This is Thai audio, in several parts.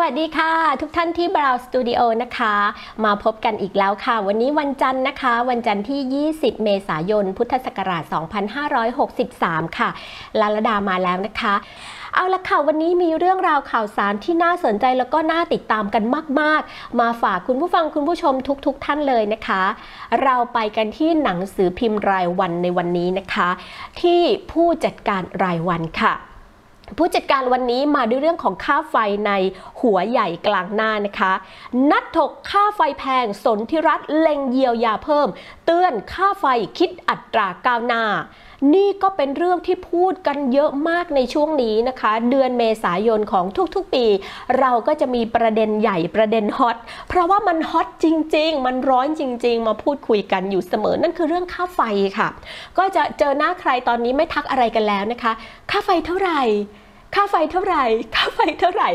วัสดีค่ะ ทุกท่านที่ Brow Studio นะคะ มาพบกันอีกแล้วค่ะ วันนี้วันจันทร์นะคะ วันจันทร์ที่ 20 เมษายน พุทธศักราช 2563 ค่ะ ลาลดามาแล้วนะคะ เอาละค่ะ วันนี้มีเรื่องราวข่าวสารที่น่าสนใจแล้วก็น่าติดตามกันมาก ๆ มาฝากคุณผู้ฟังคุณผู้ชมทุก ๆท่านเลยนะคะ เราไปกันที่หนังสือพิมพ์รายวันในวันนี้นะคะ ที่ผู้จัดการรายวันค่ะ ผู้จัดการวันนี้มาด้วยเรื่องของค่าไฟในหัวใหญ่กลางหน้านะคะ นัดถกค่าไฟแพงสนธิรัฐเล็งเยียวยาเพิ่ม เตือนค่าไฟคิดอัตราก้าวหน้า นี่ก็เป็นเรื่องที่พูดกันเยอะมากในช่วงนี้นะคะ เดือนเมษายนของทุกๆปี เราก็จะมีประเด็นใหญ่ประเด็นฮอตเพราะว่ามันฮอตจริง ๆ มันร้อนจริง ๆ มาพูดคุยกันอยู่เสมอนั่นคือเรื่องค่าไฟค่ะ ก็จะเจอหน้าใครตอนนี้ไม่ทักอะไรกันแล้วนะคะ ค่าไฟเท่าไหร่ ค่าไฟเท่าไหร่ ค่าไฟเท่าไหร่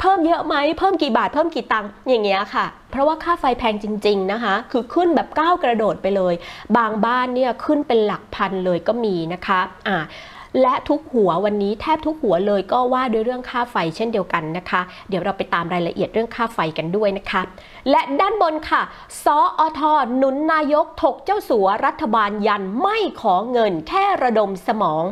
เพิ่มเยอะไหมเพิ่มกี่บาทเพิ่มกี่ตังค์อย่างเงี้ยค่ะ เพราะว่าค่าไฟแพงจริง ๆนะคะ คือขึ้นแบบก้าวกระโดดไปเลย บางบ้านเนี่ยขึ้นเป็นหลักพันเลยก็มีนะคะอ่าและทุกหัววันนี้แทบทุกหัวเลยก็ว่าด้วยเรื่องค่าไฟเช่นเดียวกันนะคะ เดี๋ยวเราไปตามรายละเอียดเรื่องค่าไฟกันด้วยนะคะ และด้านบนค่ะ สออทหนุนนายกถกเจ้าสัวรัฐบาลยันไม่ขอเงินแค่ระดมสมอง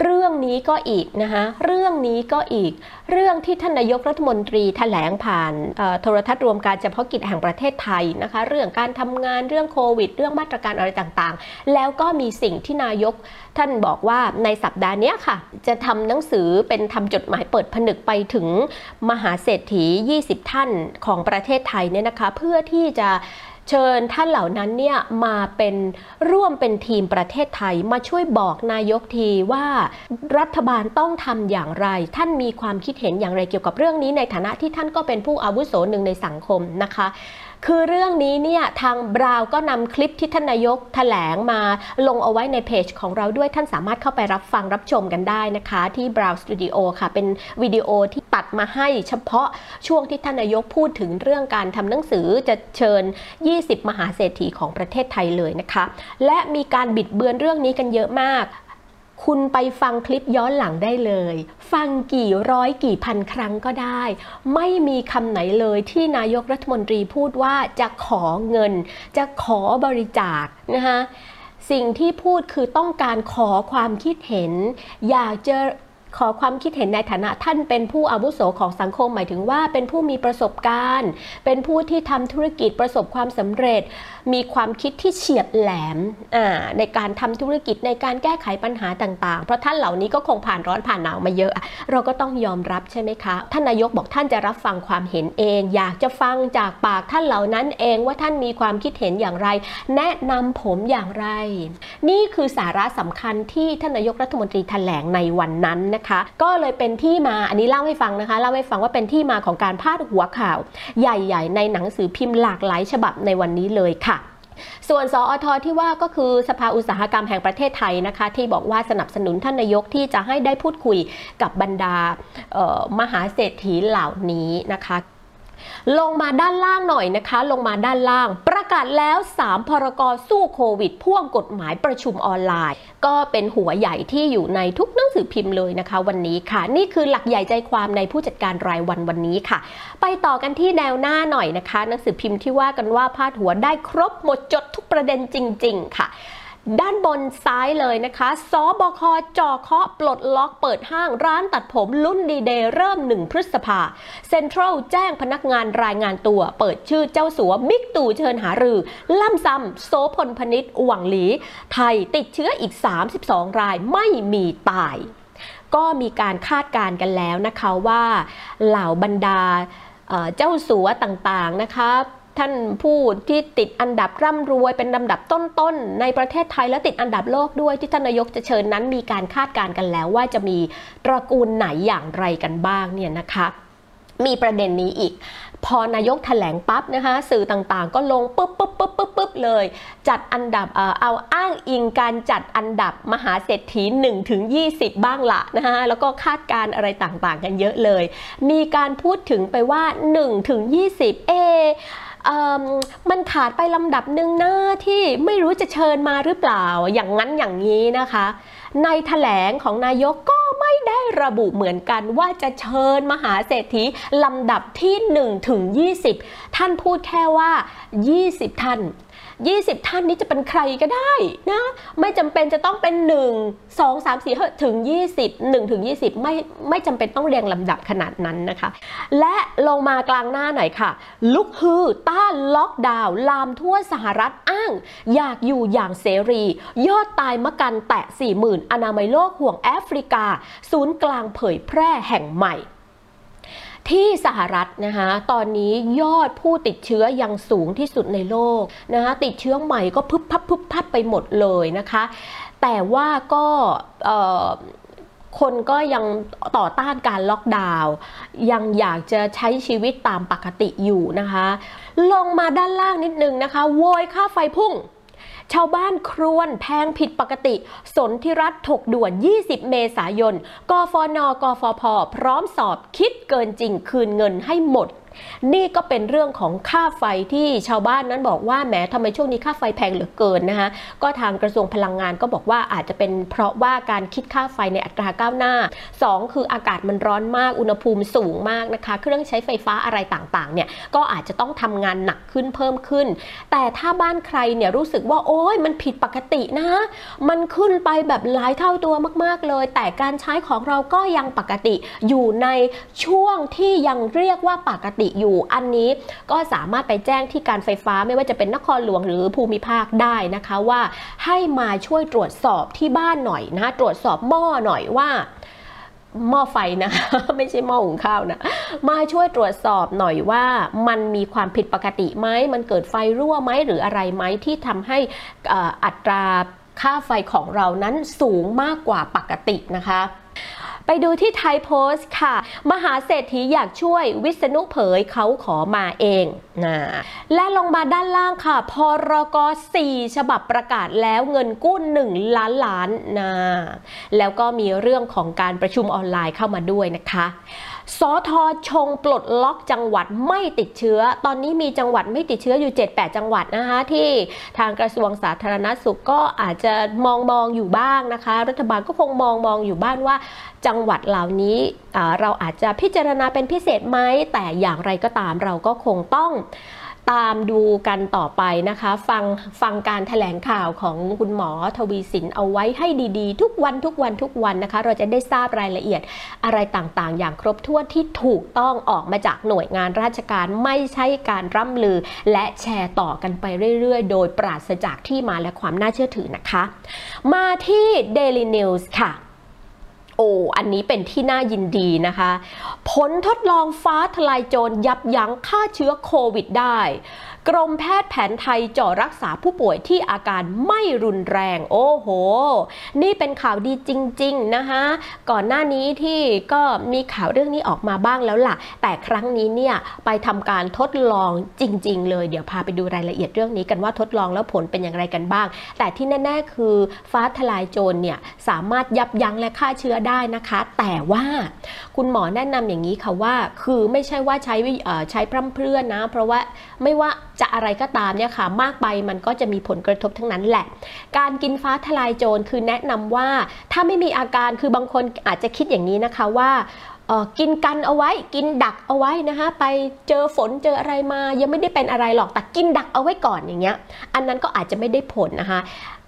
เรื่องนี้ก็อีกนะคะเรื่องนี้ก็อีก เรื่องที่ท่านนายกรัฐมนตรีแถลงผ่านโทรทัศน์รวมการเฉพาะกิจแห่งประเทศไทยนะคะ เรื่องการทำงานเรื่องโควิด เรื่องมาตรการอะไรต่างๆ แล้วก็มีสิ่งที่นายกท่านบอกว่าในสัปดาห์นี้ค่ะ จะทำหนังสือเป็นทำจดหมายเปิดผนึกไปถึงมหาเศรษฐี 20 ท่านของประเทศไทยเนี่ยนะคะ เพื่อที่จะ เชิญท่านเหล่านั้นเนี่ยมาเป็นร่วมเป็นทีมประเทศไทยมาช่วยบอกนายกทีว่ารัฐบาลต้องทำอย่างไร ท่านมีความคิดเห็นอย่างไรเกี่ยวกับเรื่องนี้ในฐานะที่ท่านก็เป็นผู้อาวุโสหนึ่งในสังคมนะคะ คือเรื่องนี้เนี่ยทางบราวก็นำคลิปที่ท่านนายกแถลงมาลงเอาไว้ในเพจของเราด้วยท่านสามารถเข้าไปรับฟังรับชมกันได้นะคะ ที่ Brow Studio ค่ะ เป็นวิดีโอที่ตัดมาให้เฉพาะช่วงที่ท่านนายกพูดถึงเรื่องการทำหนังสือจะเชิญ 20 มหาเศรษฐีของประเทศไทยเลยนะคะ และมีการบิดเบือนเรื่องนี้กันเยอะมาก คุณไปฟังคลิปย้อนหลังได้เลย ฟังกี่ร้อยกี่พันครั้งก็ได้ ไม่มีคำไหนเลยที่นายกรัฐมนตรีพูดว่าจะขอเงิน จะขอบริจาคนะคะสิ่งที่พูดคือต้องการขอความคิดเห็น อยากจะขอความคิดเห็นในฐานะท่านเป็นผู้อาวุโสของสังคมหมายถึงว่า เป็นผู้มีประสบการณ์ เป็นผู้ที่ทำธุรกิจประสบความสำเร็จ มีความคิดที่เฉียบแหลมในการทำธุรกิจในการแก้ไขปัญหาต่าง ๆ เพราะท่านเหล่านี้ก็คงผ่านร้อนผ่านหนาวมาเยอะอะ เราก็ต้องยอมรับใช่ไหมคะ ท่านนายกบอกท่านจะรับฟังความเห็นเอง อยากจะฟังจากปากท่านเหล่านั้นเองว่าท่านมีความคิดเห็นอย่างไร แนะนำผมอย่างไร นี่คือสาระสำคัญที่ท่านนายกรัฐมนตรีแถลงในวันนั้นนะคะ ก็เลยเป็นที่มาอันนี้เล่าให้ฟังนะคะเล่าให้ฟังว่าเป็นที่มาของการพาดหัวข่าว ใหญ่ ๆ ในหนังสือพิมพ์หลากหลายฉบับในวันนี้เลยค่ะ ส่วนสอทที่ว่าก็คือสภาอุตสาหกรรมแห่งประเทศไทยนะคะ ที่บอกว่าสนับสนุนท่านนายกที่จะให้ได้พูดคุยกับบรรดามหาเศรษฐีเหล่านี้นะคะ ลงมาด้านล่างหน่อยนะคะ ลงมาด้านล่างป กาศแล้ว 3 พรกรสู้โควิด พ่วงกฎหมายประชุมออนไลน์ ก็เป็นหัวใหญ่ที่อยู่ในทุกหนังสือพิมพ์เลยนะคะ วันนี้ค่ะ นี่คือหลักใหญ่ใจความในผู้จัดการรายวันวันนี้ค่ะ ไปต่อกันที่แนวหน้าหน่อยนะคะ หนังสือพิมพ์ที่ว่ากันว่าพาดหัวได้ครบหมดจดทุกประเด็นจริง ๆ ค่ะ ด้านบนซ้ายเลยนะคะสบคจ่อเคาะปลดล็อกเปิดห้างร้านตัดผมรุ่นดีเดย์เริ่ม 1 พฤษภาเซ็นทรัลแจ้งพนักงานรายงานตัว เปิดชื่อเจ้าสัวบิ๊กตู่เชิญหารือ ล่ำซ้ำโสพลพนิษฐ์หวังหลี ไทยติดเชื้ออีก 32 รายไม่มีตาย ก็มีการคาดการณ์กันแล้วนะคะว่าเหล่าบรรดาเอ่อเจ้าสัวต่างๆนะคะ ท่านผู้ที่ติดอันดับร่ำรวยเป็นลำดับต้นๆ ในประเทศไทยและติดอันดับโลกด้วยที่ท่านนายกจะเชิญนั้นมีการคาดการณ์กันแล้วว่าจะมีตระกูลไหนอย่างไรกันบ้างเนี่ยนะคะ มีประเด็นนี้อีก พอนายกแถลงปั๊บนะคะสื่อต่างๆ ก็ลงปุ๊บปุ๊บปุ๊บปุ๊บปุ๊บเลย จัดอันดับเออเอาอ้างอิงการจัดอันดับมหาเศรษฐี1ถึง20 บ้างละนะคะแล้วก็คาดการอะไรต่างๆ กันเยอะเลย มีการพูดถึงไปว่า1ถึง20 เอเอ มันขาดไปลำดับหนึ่งหน้าที่ไม่รู้จะเชิญมาหรือเปล่า อย่างนั้นอย่างนี้นะคะ ในแถลงของนายกก็ไม่ได้ระบุเหมือนกันว่าจะเชิญมหาเศรษฐีลำดับที่1ถึง20 ท่านพูดแค่ว่า 20 ท่าน 20 ท่านนี้จะเป็นใครก็ได้นะไม่จำเป็นจะต้องเป็น 1 2 3 4ถึง 20 1ถึง20 ไม่ไม่จำเป็นต้องเรียงลำดับขนาดนั้นนะคะ และลงมากลางหน้าหน่อยค่ะ ลุกฮือต้านล็อกดาวน์ลามทั่วสหรัฐอ้าง อยากอยู่อย่างเสรี ยอดตายมะกันแตะ 40,000 อนามัยโลกห่วงแอฟริกา ศูนย์กลางเผยแพร่แห่งใหม่ ที่สหรัฐนะคะตอนนี้ยอดผู้ติดเชื้อยังสูงที่สุดในโลกนะคะติดเชื้อใหม่ก็พึบพับพึบพับไปหมดเลยนะคะ แต่ว่าก็คนก็ยังต่อต้านการล็อกดาวน์ยังอยากจะใช้ชีวิตตามปกติอยู่นะคะ ลงมาด้านล่างนิดนึงนะคะ โวยค่าไฟพุ่ง ชาวบ้านครวญแพงผิดปกติ สนธิรัฐถกด่วน 20 เมษายน กฟน กฟพ พร้อมสอบคิดเกินจริงคืนเงินให้หมด นี่ก็เป็นเรื่องของค่าไฟที่ชาวบ้านนั้นบอกว่าแหมทำไมช่วงนี้ค่าไฟแพงเหลือเกินนะคะก็ทางกระทรวงพลังงานก็บอกว่าอาจจะเป็นเพราะว่าการคิดค่าไฟในอัตราก้าวหน้า 2 คืออากาศมันร้อนมากอุณหภูมิสูงมากนะคะ เครื่องใช้ไฟฟ้าอะไรต่างๆเนี่ยก็อาจจะต้องทำงานหนักขึ้นเพิ่มขึ้น แต่ถ้าบ้านใครเนี่ยรู้สึกว่าโอ้ยมันผิดปกตินะ มันขึ้นไปแบบหลายเท่าตัวมาก ๆเลย แต่การใช้ของเราก็ยังปกติอยู่ในช่วงที่ยังเรียกว่าปกติอยู่ อันนี้ก็สามารถไปแจ้งที่การไฟฟ้าไม่ว่าจะเป็นนครหลวงหรือภูมิภาคได้นะคะว่า ให้มาช่วยตรวจสอบที่บ้านหน่อยนะตรวจสอบหม้อหน่อยว่าหม้อไฟนะ ไม่ใช่หม้อหุงข้าวนะ มาช่วยตรวจสอบหน่อยว่ามันมีความผิดปกติไหมมันเกิดไฟรั่วไหมหรืออะไรไหมที่ทำให้อัตราค่าไฟของเรานั้นสูงมากกว่าปกตินะคะ ไปดูที่ไทยโพสต์ค่ะ มหาเศรษฐีอยากช่วยวิษณุเผยเขาขอมาเองนะและลงมาด้านล่างค่ะ พรก4ฉบับประกาศแล้วเงินกู้ 1 ล้านล้านนะแล้วก็มีเรื่องของการประชุมออนไลน์เข้ามาด้วยนะคะ สทชงปลดล็อกจังหวัดไม่ติดเชื้อ ตอนนี้มีจังหวัดไม่ติดเชื้ออยู่ 7-8 จังหวัดนะคะ ที่ทางกระทรวงสาธารณสุขก็อาจจะมองมองอยู่บ้างนะคะ รัฐบาลก็คงมองมองอยู่บ้างว่า จังหวัดเหล่านี้เราอาจจะพิจารณาเป็นพิเศษไหมแต่อย่างไรก็ตามเราก็คงต้อง ตามดูกันต่อไปนะคะ ฟังฟังการถแถลงข่าวของคุณหมอทวีสินเอาไว้ให้ดีๆ ทุกวันทุกวันทุกวันนะคะ เราจะได้ทราบรายละเอียดอะไรต่างๆ อย่างครบถ้วนที่ถูกต้องออกมาจากหน่วยงานราชการไม่ใช่การร่ำลือ และแชร์ต่อกันไปเรื่อยๆ โดยปราศจากที่มาและความน่าเชื่อถือนะคะ มาที่ Daily News ค่ะ โอ้อันนี้เป็นที่น่ายินดีนะคะ ผลทดลองฟ้าทลายโจรยับยั้งฆ่าเชื้อโควิดได้ กรมแพทย์แผนไทยเจาะรักษาผู้ป่วยที่อาการไม่รุนแรง โอ้โห นี่เป็นข่าวดีจริง ๆ นะคะ ก่อนหน้านี้ที่ก็มีข่าวเรื่องนี้ออกมาบ้างแล้วล่ะ แต่ครั้งนี้เนี่ยไปทำการทดลองจริง ๆ เลย เดี๋ยวพาไปดูรายละเอียดเรื่องนี้กันว่าทดลองแล้วผลเป็นอย่างไรกันบ้าง แต่ที่แน่ ๆ คือฟ้าทลายโจรเนี่ยสามารถยับยั้งและฆ่าเชื้อได้นะคะ แต่ว่าคุณหมอแนะนำอย่างนี้ค่ะว่า คือไม่ใช่ว่าใช้ใช้พร่ำเพรื่อนะ เพราะว่าไม่ว่าจะอะไรก็ตามเนี่ยค่ะมากไปมันก็จะมีผลกระทบทั้งนั้นแหละ การกินฟ้าทลายโจรคือแนะนำว่าถ้าไม่มีอาการคือบางคนอาจจะคิดอย่างนี้นะคะว่า กินกันเอาไว้ กินดักเอาไว้นะคะไปเจอฝนเจออะไรมายังไม่ได้เป็นอะไรหรอกแต่กินดักเอาไว้ก่อนอย่างเงี้ย อันนั้นก็อาจจะไม่ได้ผลนะคะ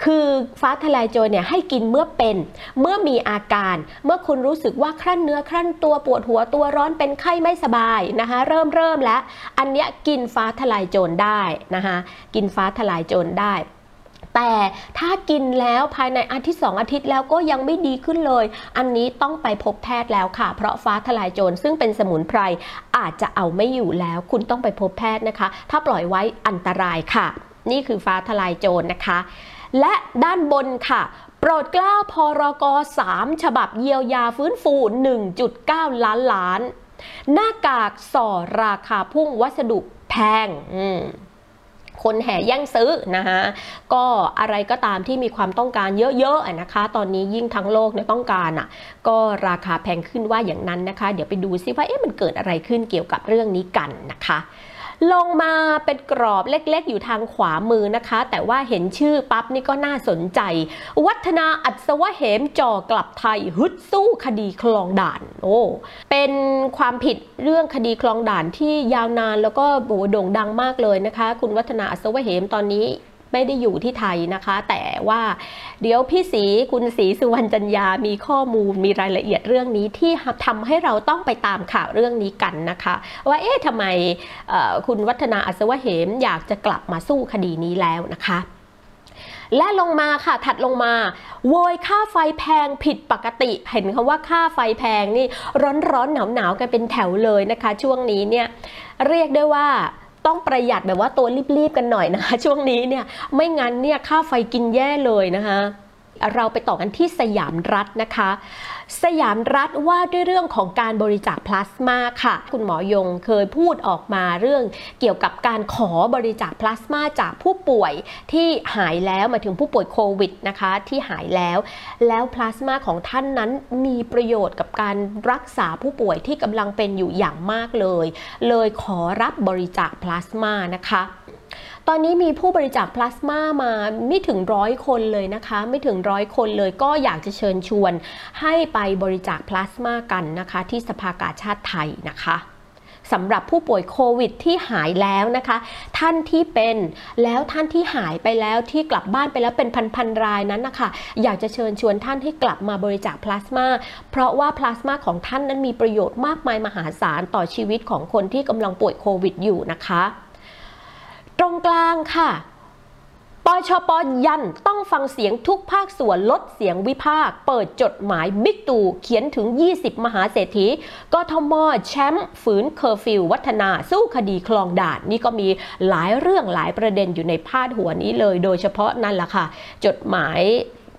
คือฟ้าทลายโจรเนี่ยให้กินเมื่อเป็น เมื่อมีอาการ เมื่อคุณรู้สึกว่าครั่นเนื้อครั่นตัวปวดหัวตัวร้อนเป็นไข้ไม่สบายนะคะ เริ่มเริ่มแล้ว อันเนี้ยกินฟ้าทลายโจรได้นะคะ กินฟ้าทลายโจรได้ แต่ถ้ากินแล้วภายในอาทิตย์สองอาทิตย์แล้วก็ยังไม่ดีขึ้นเลย อันนี้ต้องไปพบแพทย์แล้วค่ะ เพราะฟ้าทลายโจรซึ่งเป็นสมุนไพรอาจจะเอาไม่อยู่แล้ว คุณต้องไปพบแพทย์นะคะ ถ้าปล่อยไว้อันตรายค่ะ นี่คือฟ้าทลายโจรนะคะ และด้านบนค่ะโปรดเกล้าพรก3ฉบับเยียวยาฟื้นฟู 1.9 ล้านล้าน หน้ากากส่อราคาพุ่งวัสดุแพงอื คนแห่แย่งซื้อนะคะก็อะไรก็ตามที่มีความต้องการเยอะๆนะคะ ตอนนี้ยิ่งทั้งโลกเนี่ยต้องการอะก็ราคาแพงขึ้นว่าอย่างนั้นนะคะ เดี๋ยวไปดูซิว่าเอ๊ะมันเกิดอะไรขึ้นเกี่ยวกับเรื่องนี้กันนะคะ ลงมาเป็นกรอบเล็กๆ อยู่ทางขวามือนะคะ แต่ว่าเห็นชื่อปั๊บนี่ก็น่าสนใจ วัฒนาอัศวะเหมจ่อกลับไทยฮึดสู้คดีคลองด่านโอ้เป็นความผิดเรื่องคดีคลองด่านที่ยาวนานแล้วก็โด่งดังมากเลยนะคะ คุณวัฒนาอัศวะเหมตอนนี้ ไม่ได้อยู่ที่ไทยนะคะ แต่ว่าเดี๋ยวพี่สีคุณสีสุวรรณจันยามีข้อมูลมีรายละเอียดเรื่องนี้ที่ทำให้เราต้องไปตามข่าวเรื่องนี้กันนะคะ ว่าเอ๊ะทำไมคุณวัฒนาอัศวะเหมอยากจะกลับมาสู้คดีนี้แล้วนะคะและลงมาค่ะถัดลงมา โวยค่าไฟแพงผิดปกติ เห็นคำว่าค่าไฟแพงนี่ร้อนร้อนหนาวหนาวกันเป็นแถวเลยนะคะ ช่วงนี้เนี่ยเรียกได้ว่า ต้องประหยัดแบบว่าตัวรีบๆกันหน่อยนะคะช่วงนี้เนี่ยไม่งั้นเนี่ยค่าไฟกินแย่เลยนะคะ เราไปต่อกันที่สยามรัฐนะคะ สยามรัฐว่าด้วยเรื่องของการบริจาคพลาสมาค่ะ คุณหมอยงเคยพูดออกมาเรื่องเกี่ยวกับการขอบริจาคพลาสมาจากผู้ป่วยที่หายแล้วมาถึงผู้ป่วยโควิดนะคะที่หายแล้ว แล้วพลาสมาของท่านนั้นมีประโยชน์กับการรักษาผู้ป่วยที่กำลังเป็นอยู่อย่างมากเลย เลยขอรับบริจาคพลาสมานะคะ ตอนนี้มีผู้บริจาคพลาสมามาไม่ถึงร้อยคนเลยนะคะ ไม่ถึงร้อยคนเลยก็อยากจะเชิญชวน ให้ไปบริจาคพลาสมากันนะคะ ที่สภากาชาติไทยนะคะสำหรับผู้ป่วยโควิดที่หายแล้วนะคะ ท่านที่เป็นแล้วท่านที่หายไปแล้วที่กลับบ้านไปแล้วเป็นพันๆรายนั้นนะคะอยากจะเชิญชวนท่านให้กลับมาบริจาคพลาสมา เพราะว่าพลาสมาของท่านนั้นมีประโยชน์มากมายมหาศาลต่อชีวิตของคนที่กำลังป่วยโควิดอยู่นะคะ ตรงกลางค่ะปชปยันต้องฟังเสียงทุกภาคส่วนลดเสียงวิพากษ์เปิดจดหมายบิ๊กตู่เขียนถึง 20 มหาเศรษฐีกทมแชมป์ฝืนเคอร์ฟิววัฒนาสู้คดีคลองด่าน นี่ก็มีหลายเรื่องหลายประเด็นอยู่ในพาดหัวนี้เลย โดยเฉพาะนั่นแหละค่ะ จดหมาย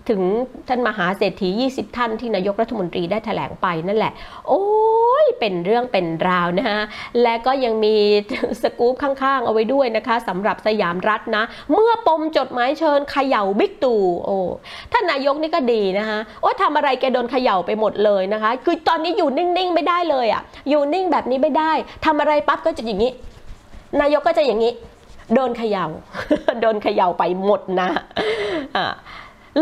ถึงท่านมหาเศรษฐี 20 ท่านที่นายกรัฐมนตรีได้แถลงไปนั่นแหละ โอ้ยเป็นเรื่องเป็นราวนะฮะ และก็ยังมีสกู๊ปข้างๆ เอาไว้ด้วยนะคะสำหรับสยามรัฐนะ เมื่อปมจดหมายเชิญเขย่าบิ๊กตู่โอ้ท่านนายกนี่ก็ดีนะคะโอ้ทำอะไรแกโดนเขย่าไปหมดเลยนะคะ คือตอนนี้อยู่นิ่งๆ ไม่ได้เลยอะ่ะ อยู่นิ่งแบบนี้ไม่ได้ทำอะไรปั๊บก็จะอย่างนี้ นายกก็จะอย่างนี้ โดนเขยา่า โดนเขย่าไปหมดนะอ่า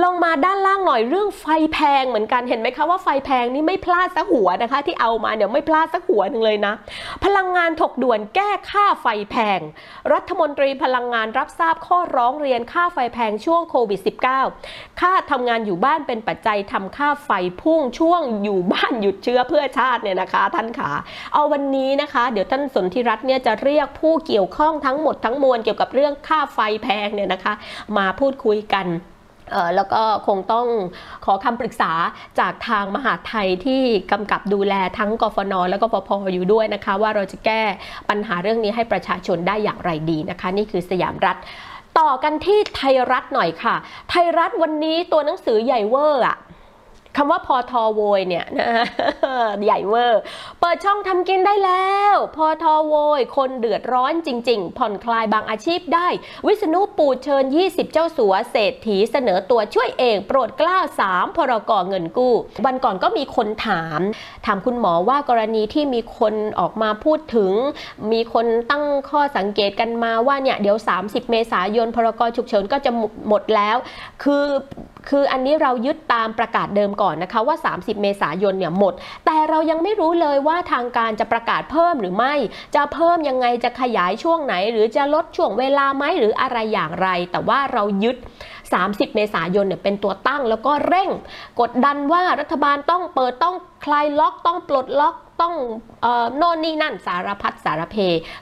ลงมาด้านล่างหน่อยเรื่องไฟแพงเหมือนกันเห็นไหมคะว่าไฟแพงนี่ไม่พลาดสักหัวนะคะ ที่เอามาเดี๋ยวไม่พลาดสักหัวหนึ่งเลยนะ พลังงานถกด่วนแก้ค่าไฟแพง รัฐมนตรีพลังงานรับทราบข้อร้องเรียนค่าไฟแพงช่วงโควิด -19 ค่าทำงานอยู่บ้านเป็นปัจจัยทำค่าไฟพุ่งช่วงอยู่บ้านหยุดเชื้อเพื่อชาติเนี่ยนะคะ ท่านขาเอาวันนี้นะคะ เดี๋ยวท่านสนธิรัตน์เนี่ยจะเรียกผู้เกี่ยวข้องทั้งหมดทั้งมวลเกี่ยวกับเรื่องค่าไฟแพงเนี่ยนะคะ มาพูดคุยกัน แล้วก็คงต้องขอคำปรึกษาจากทางมหาดไทยที่กำกับดูแลทั้งกฟน และก็กฟภอยู่ด้วยนะคะ ว่าเราจะแก้ปัญหาเรื่องนี้ให้ประชาชนได้อย่างไรดีนะคะ นี่คือสยามรัฐต่อกันที่ไทยรัฐหน่อยค่ะ ไทยรัฐวันนี้ตัวหนังสือใหญ่เวอร์อะ คำว่าพอทอโวยเนี่ยนะใหญ่เวอร์ เปิดช่องทำกินได้แล้ว พอทอโวย คนเดือดร้อนจริง ๆ ผ่อนคลายบางอาชีพได้ วิษณุปูเชิญ 20 เจ้าสัวเศรษฐีเสนอตัวช่วยเองโปรดกล้า 3 พรกเงินกู้ วันก่อนก็มีคนถาม ถามคุณหมอว่ากรณีที่มีคนออกมาพูดถึง มีคนตั้งข้อสังเกตกันมาว่าเนี่ยเดี๋ยว 30 เมษายนพรกฉุกเฉินก็จะหมดแล้ว คือ คืออันนี้เรายึดตามประกาศเดิมก่อนนะคะว่า 30 เมษายนเนี่ยหมด แต่เรายังไม่รู้เลยว่าทางการจะประกาศเพิ่มหรือไม่ จะเพิ่มยังไงจะขยายช่วงไหน หรือจะลดช่วงเวลาไหมหรืออะไรอย่างไร แต่ว่าเรายึด 30 เมษายนเนี่ยเป็นตัวตั้งแล้วก็เร่ง กดดันว่ารัฐบาลต้องเปิดต้องคลายล็อกต้องปลดล็อกต้องโน่นนี่นั่นสารพัดสารเพ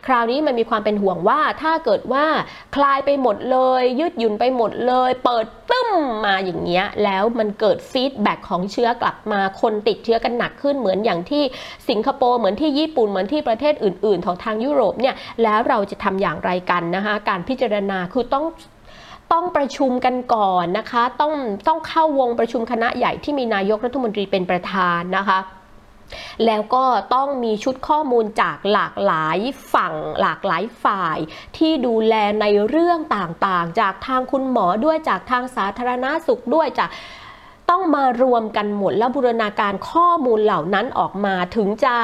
คราวนี้มันมีความเป็นห่วงว่าถ้าเกิดว่าคลายไปหมดเลย ยืดหยุ่นไปหมดเลย เปิด ตึ้มมาอย่างเงี้ยแล้วมันเกิด feedback ของเชื้อกลับมาคนติดเชื้อกันหนักขึ้นเหมือนอย่างที่สิงคโปร์เหมือนที่ญี่ปุ่นเหมือนที่ประเทศอื่น ๆ ของทางยุโรปเนี่ยแล้วเราจะทำอย่างไรกันนะคะการพิจารณาคือต้องต้องประชุมกันก่อนนะคะ ต้องต้องเข้าวงประชุมคณะใหญ่ที่มีนายกรัฐมนตรีเป็นประธานนะคะ แล้วก็ต้องมีชุดข้อมูลจากหลากหลายฝั่งหลากหลายฝ่าย ที่ดูแลในเรื่องต่างๆ จากทางคุณหมอด้วยจากทางสาธารณาสุขด้วยจาก ต้องมารวมกันหมดแล้วบูรณาการข้อมูลเหล่านั้นออกมาถึงจะ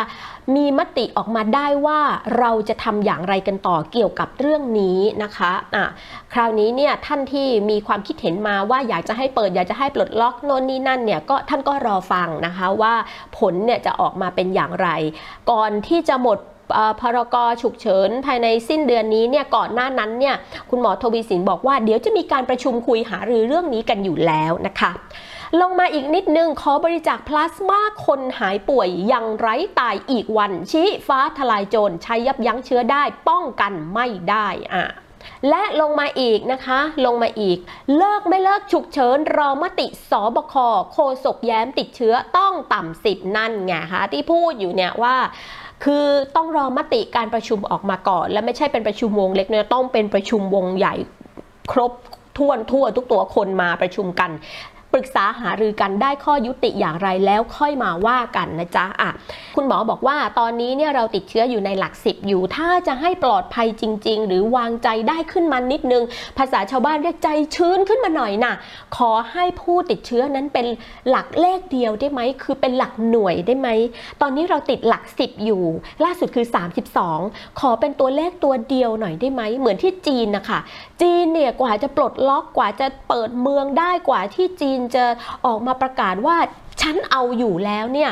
มีมติออกมาได้ว่าเราจะทำอย่างไรกันต่อเกี่ยวกับเรื่องนี้นะคะอะคราวนี้เนี่ยท่านที่มีความคิดเห็นมาว่าอยากจะให้เปิดอยากจะให้ปลดล็อกโน่นนี่นั่นเนี่ยก็ท่านก็รอฟังนะคะว่าผลเนี่ยจะออกมาเป็นอย่างไร ก่อนที่จะหมด พรกฉุกเฉินภายในสิ้นเดือนนี้เนี่ยก่อนหน้านั้นเนี่ยคุณหมอทวีสินบอกว่าเดี๋ยวจะมีการประชุมคุยหารือเรื่องนี้กันอยู่แล้วนะคะลงมาอีกนิดนึงขอบริจาคพลาสมาคนหายป่วยยังไร้ตายอีกวัน ชี้ฟ้าทลายโจรใช้ยับยั้งเชื้อได้ป้องกันไม่ได้อะและลงมาอีกนะคะ ลงมาอีก เลิกไม่เลิกฉุกเฉินรอมติสบคโคศกแย้มติดเชื้อต้องต่ำสิบนั่นไงคะที่พูดอยู่เนี่ยว่า คือต้องรอมติการประชุมออกมาก่อน และไม่ใช่เป็นประชุมวงเล็กเนี่ยต้องเป็นประชุมวงใหญ่ครบท่วนทั่วทุกตัวคนมาประชุมกัน ปรึกษาหารือกันได้ข้อยุติอย่างไรแล้วค่อยมาว่ากันนะจ๊ะอะคุณหมอบอกว่าตอนนี้เนี่ยเราติดเชื้ออยู่ในหลักสิบอยู่ ถ้าจะให้ปลอดภัยจริง ๆ หรือวางใจได้ขึ้นมานิดนึง ภาษาชาวบ้านเรียกใจชื้นขึ้นมาหน่อยนะขอให้ผู้ติดเชื้อนั้นเป็นหลักเลขเดียวได้ไหมคือเป็นหลักหน่วยได้ไหมตอนนี้เราติดหลักสิบอยู่ ล่าสุดคือ 32 ขอเป็นตัวเลขตัวเดียวหน่อยได้ไหมเหมือนที่จีนนะคะจีนเนี่ยกว่าจะปลดล็อกกว่าจะเปิดเมืองได้กว่าที่จีนจะออกมาประกาศว่าฉันเอาอยู่แล้วเนี่ย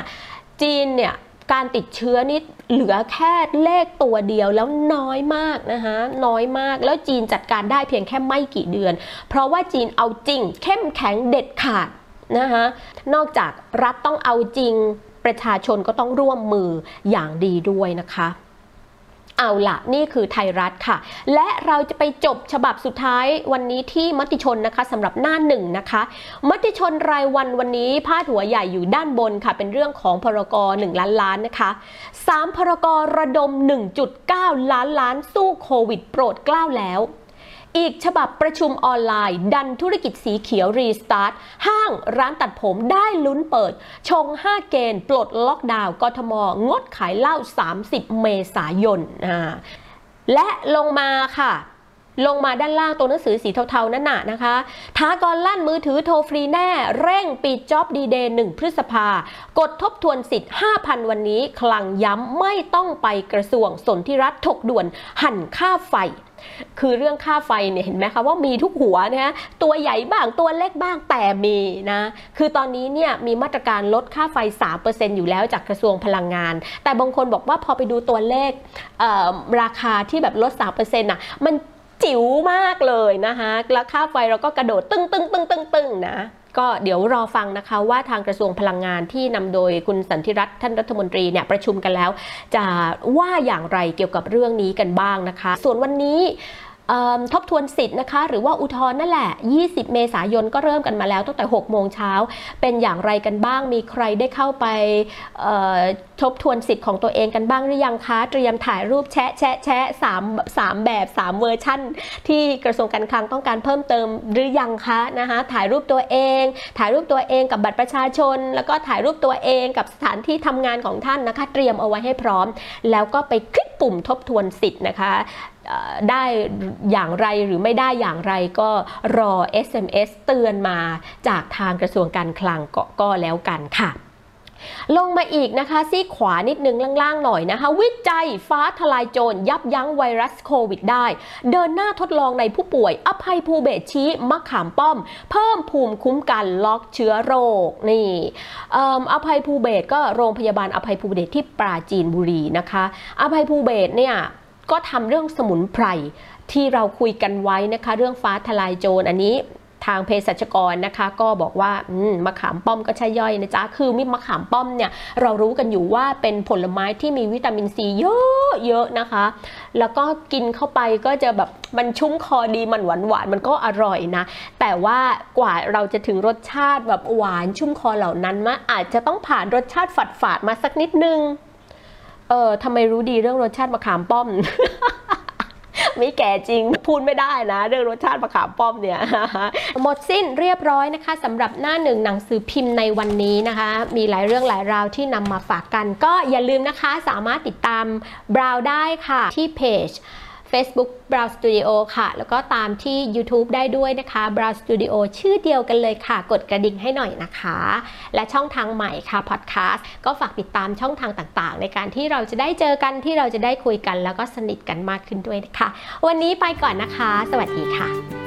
จีนเนี่ยการติดเชื้อนี่เหลือแค่เลขตัวเดียวแล้วน้อยมากนะคะน้อยมากแล้วจีนจัดการได้เพียงแค่ไม่กี่เดือน เพราะว่าจีนเอาจริง เข้มแข็งเด็ดขาดนะคะนอกจากรัฐต้องเอาจริงประชาชนก็ต้องร่วมมืออย่างดีด้วยนะคะ เอาละนี่คือไทยรัฐค่ะ และเราจะไปจบฉบับสุดท้ายวันนี้ที่มติชนนะคะสำหรับหน้าหนึ่งนะคะ มติชนรายวันวันนี้พาดหัวใหญ่อยู่ด้านบนค่ะ เป็นเรื่องของพรก1ล้านล้านนะคะ3พรกระดม 1.9 ล้านล้านสู้โควิด โปรดกล้าวแล้ว อีกฉบับประชุมออนไลน์ ดันธุรกิจสีเขียว restart ห้างร้านตัดผมได้ลุ้นเปิด ชง 5 เกณฑ์ ปลดล็อกดาวน์กทม งดขายเหล้า 30 เมษายนและลงมาค่ะลงมาด้านล่างตัวหนังสือสีเทาๆ นั่นน่ะนะคะ ฐากรลั่นมือถือโทรฟรีแน่ เร่งปิดจ็อบดีเดย์1พฤษภา กดทบทวนสิทธิ์ 5,000 วันนี้ คลังย้ำไม่ต้องไปกระทรวงสนธิรัฐถกด่วน หั่นค่าไฟ คือเรื่องค่าไฟเนี่ยเห็นไหมคะว่ามีทุกหัวนะฮะตัวใหญ่บ้างตัวเล็กบ้างแต่มีนะคือตอนนี้เนี่ยมีมาตรการลดค่าไฟ 3%อยู่แล้วจากกระทรวงพลังงาน แต่บางคนบอกว่าพอไปดูตัวเลขราคาที่แบบลด 3%น่ะมันจิ๋วมากเลยนะคะแล้วค่าไฟเราก็กระโดดตึ้งตึ้งตึ้งตึ้งตึ้งนะ ก็เดี๋ยวรอฟังนะคะว่าทางกระทรวงพลังงานที่นำโดยคุณสันติรัตน์ท่านรัฐมนตรีเนี่ยประชุมกันแล้ว จะว่าอย่างไรเกี่ยวกับเรื่องนี้กันบ้างนะคะ ส่วนวันนี้ทบทวนสิทธิ์นะคะ หรือว่าอุทธรณ์นั่นแหละ 20 เมษายนก็เริ่มกันมาแล้วตั้งแต่ 6 โมงเช้า เป็นอย่างไรกันบ้าง มีใครได้เข้าไป ทบทวนสิทธิ์ของตัวเองกันบ้างหรือยังคะ เตรียมถ่ายรูปแชะแชะแชะสามสามแบบ3เวอร์ชั่น ที่กระทรวงการคลังต้องการเพิ่มเติมหรือยังคะนะคะถ่ายรูปตัวเอง ถ่ายรูปตัวเองกับบัตรประชาชน แล้วก็ถ่ายรูปตัวเองกับสถานที่ทำงานของท่านนะคะ เตรียมเอาไว้ให้พร้อม แล้วก็ไปคลิกปุ่มทบทวนสิทธิ์นะคะได้อย่างไรหรือไม่ได้อย่างไรก็รอ SMS เตือนมาจากทางกระทรวงการคลังก็แล้วกันค่ะ ลงมาอีกนะคะซีขวานิดนึงล่างๆหน่อยนะคะ วิจัยฟ้าทลายโจรยับยั้งไวรัสโควิดได้ เดินหน้าทดลองในผู้ป่วย อภัยภูเบศชี้มะขามป้อม เพิ่มภูมิคุ้มกันล็อกเชื้อโรคนี่อภัยภูเบศก็โรงพยาบาลอภัยภูเบศที่ปราจีนบุรีนะคะ อภัยภูเบศเนี่ยก็ทำเรื่องสมุนไพรที่เราคุยกันไว้นะคะ เรื่องฟ้าทลายโจรอันนี้ ทางเภสัชกรนะคะ ก็บอกว่าอืมะขามป้อมก็ใช่ย่อยนะจ๊ะ คือมิมะขามป้อมเนี่ยเรารู้กันอยู่ว่าเป็นผลไม้ที่มีวิตามินซีเยอะเยอะนะคะ แล้วก็กินเข้าไปก็จะแบบมันชุ่มคอดีมันหวานหวานมันก็อร่อยนะ แต่ว่ากว่าเราจะถึงรสชาติแบบหวานชุ่มคอเหล่านั้นมาอาจจะต้องผ่านรสชาติฝาดฝาดๆมาสักนิดนึง เออทำไมรู้ดีเรื่องรสชาติมะขามป้อม ไม่แก่จริง พูดไม่ได้นะ เรื่องรสชาติมะขามป้อมเนี่ยหมดสิ้นเรียบร้อยนะคะสำหรับหน้าหนึ่งหนังสือพิมพ์ในวันนี้นะคะ มีหลายเรื่องหลายราวที่นำมาฝากกัน ก็อย่าลืมนะคะสามารถติดตามบราวได้ค่ะที่เพจ Facebook Brow Studio ค่ะ แล้วก็ตามที่ YouTube ได้ด้วยนะคะ Brow Studio ชื่อเดียวกันเลยค่ะ กดกระดิ่งให้หน่อยนะคะ และช่องทางใหม่ค่ะ Podcast ก็ฝากติดตามช่องทางต่างๆ ในการที่เราจะได้เจอกันที่เราจะได้คุยกัน แล้วก็สนิทกันมากขึ้นด้วยนะคะ วันนี้ไปก่อนนะคะ สวัสดีค่ะ